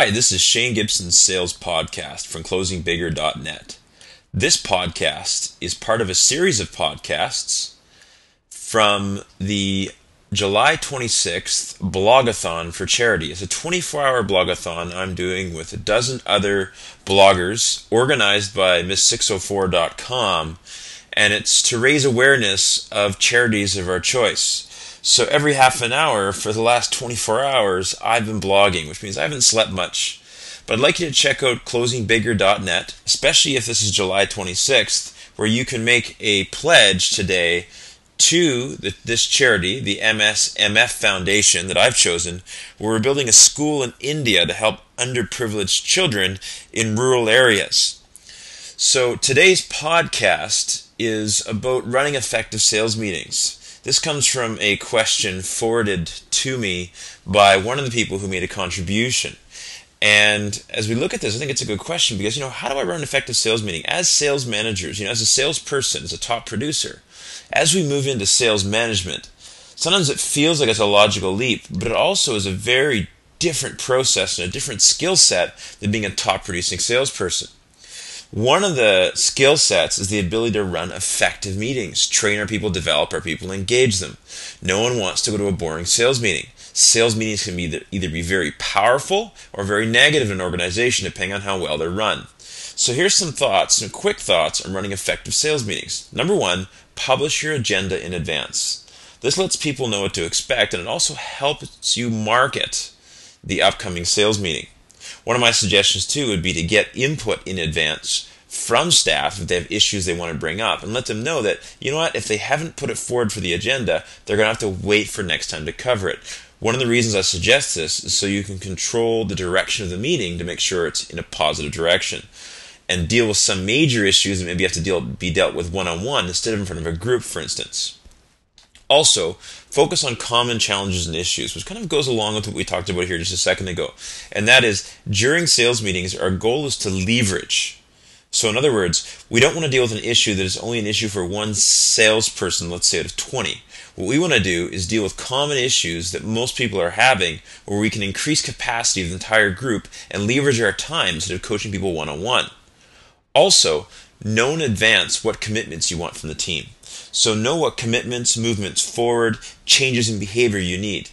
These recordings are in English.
Hi, this is Shane Gibson's sales podcast from closingbigger.net. This podcast is part of a series of podcasts from the July 26th blogathon for charity. It's a 24 hour blogathon I'm doing with a dozen other bloggers organized by Miss604.com, and it's to raise awareness of charities of our choice. So every half an hour for the last 24 hours, I've been blogging, which means I haven't slept much. But I'd like you to check out closingbigger.net, especially if this is July 26th, where you can make a pledge today to the, this charity, the MSMF Foundation that I've chosen, where we're building a school in India to help underprivileged children in rural areas. So today's podcast is about running effective sales meetings. This comes from a question forwarded to me by one of the people who made a contribution. And as we look at this, I think it's a good question because, you know, how do I run an effective sales meeting? As sales managers, you know, as a salesperson, as a top producer, as we move into sales management, sometimes it feels like it's a logical leap, but it also is a very different process and a different skill set than being a top producing salesperson. One of the skill sets is the ability to run effective meetings, train our people, develop our people, engage them. No one wants to go to a boring sales meeting. Sales meetings can either, either be very powerful or very negative in an organization, depending on how well they're run. So here's some thoughts, some quick thoughts on running effective sales meetings. Number one, publish your agenda in advance. This lets people know what to expect and it also helps you market the upcoming sales meeting. One of my suggestions too would be to get input in advance from staff if they have issues they want to bring up and let them know that, you know what, if they haven't put it forward for the agenda, they're going to have to wait for next time to cover it. One of the reasons I suggest this is so you can control the direction of the meeting to make sure it's in a positive direction and deal with some major issues that maybe have to deal, be dealt with one on one instead of in front of a group, for instance. Also, focus on common challenges and issues, which kind of goes along with what we talked about here just a second ago. And that is during sales meetings, our goal is to leverage. So, in other words, we don't want to deal with an issue that is only an issue for one salesperson, let's say out of 20. What we want to do is deal with common issues that most people are having where we can increase capacity of the entire group and leverage our time instead of coaching people one on one. Also, know in advance what commitments you want from the team. So know what commitments, movements forward, changes in behavior you need.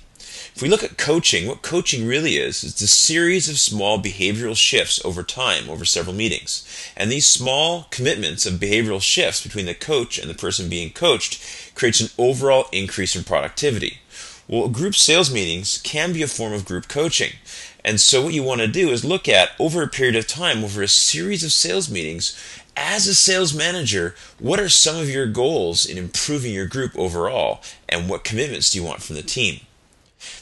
If we look at coaching, what coaching really is, is a series of small behavioral shifts over time, over several meetings. And these small commitments of behavioral shifts between the coach and the person being coached creates an overall increase in productivity. Well, group sales meetings can be a form of group coaching. And so what you want to do is look at over a period of time, over a series of sales meetings, as a sales manager, what are some of your goals in improving your group overall, and what commitments do you want from the team?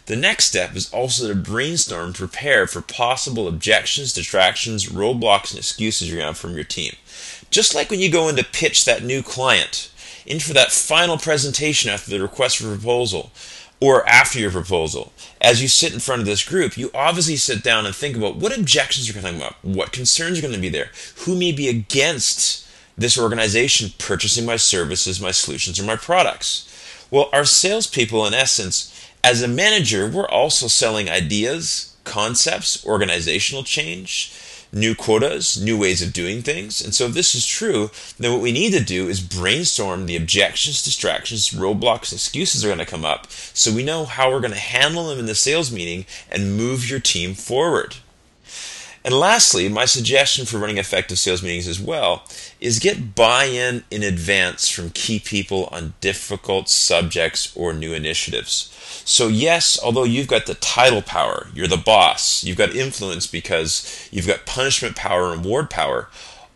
The next step is also to brainstorm and prepare for possible objections, distractions, roadblocks, and excuses you're going to have from your team. Just like when you go in to pitch that new client, in for that final presentation after the request for proposal, or after your proposal, as you sit in front of this group, you obviously sit down and think about what objections you're going to up, what concerns are going to be there, who may be against this organization purchasing my services, my solutions, or my products. Well, our salespeople, in essence, as a manager, we're also selling ideas, concepts, organizational change, new quotas, new ways of doing things. And so, if this is true, then what we need to do is brainstorm the objections, distractions, roadblocks, excuses are going to come up so we know how we're going to handle them in the sales meeting and move your team forward. And lastly, my suggestion for running effective sales meetings as well is get buy in in advance from key people on difficult subjects or new initiatives. So, yes, although you've got the title power, you're the boss, you've got influence because you've got punishment power and reward power,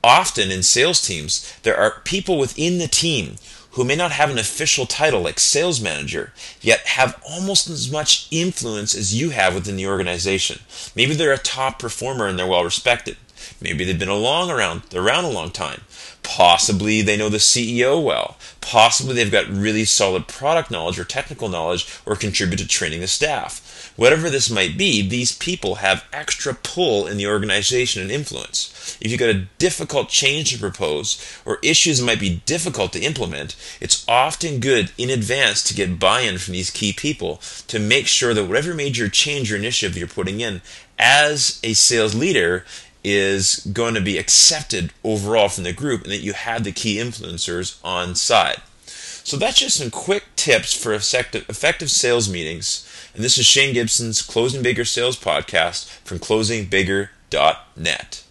often in sales teams, there are people within the team who may not have an official title like sales manager, yet have almost as much influence as you have within the organization. Maybe they're a top performer and they're well respected. Maybe they've been along around around a long time. Possibly they know the CEO well. Possibly they've got really solid product knowledge or technical knowledge or contribute to training the staff. Whatever this might be, these people have extra pull in the organization and influence. If you've got a difficult change to propose or issues that might be difficult to implement, it's often good in advance to get buy in from these key people to make sure that whatever major change or initiative you're putting in as a sales leader is going to be accepted overall from the group and that you have the key influencers on side. So that's just some quick tips for effective, sales meetings. And this is Shane Gibson's Closing Bigger Sales Podcast from closingbigger.net.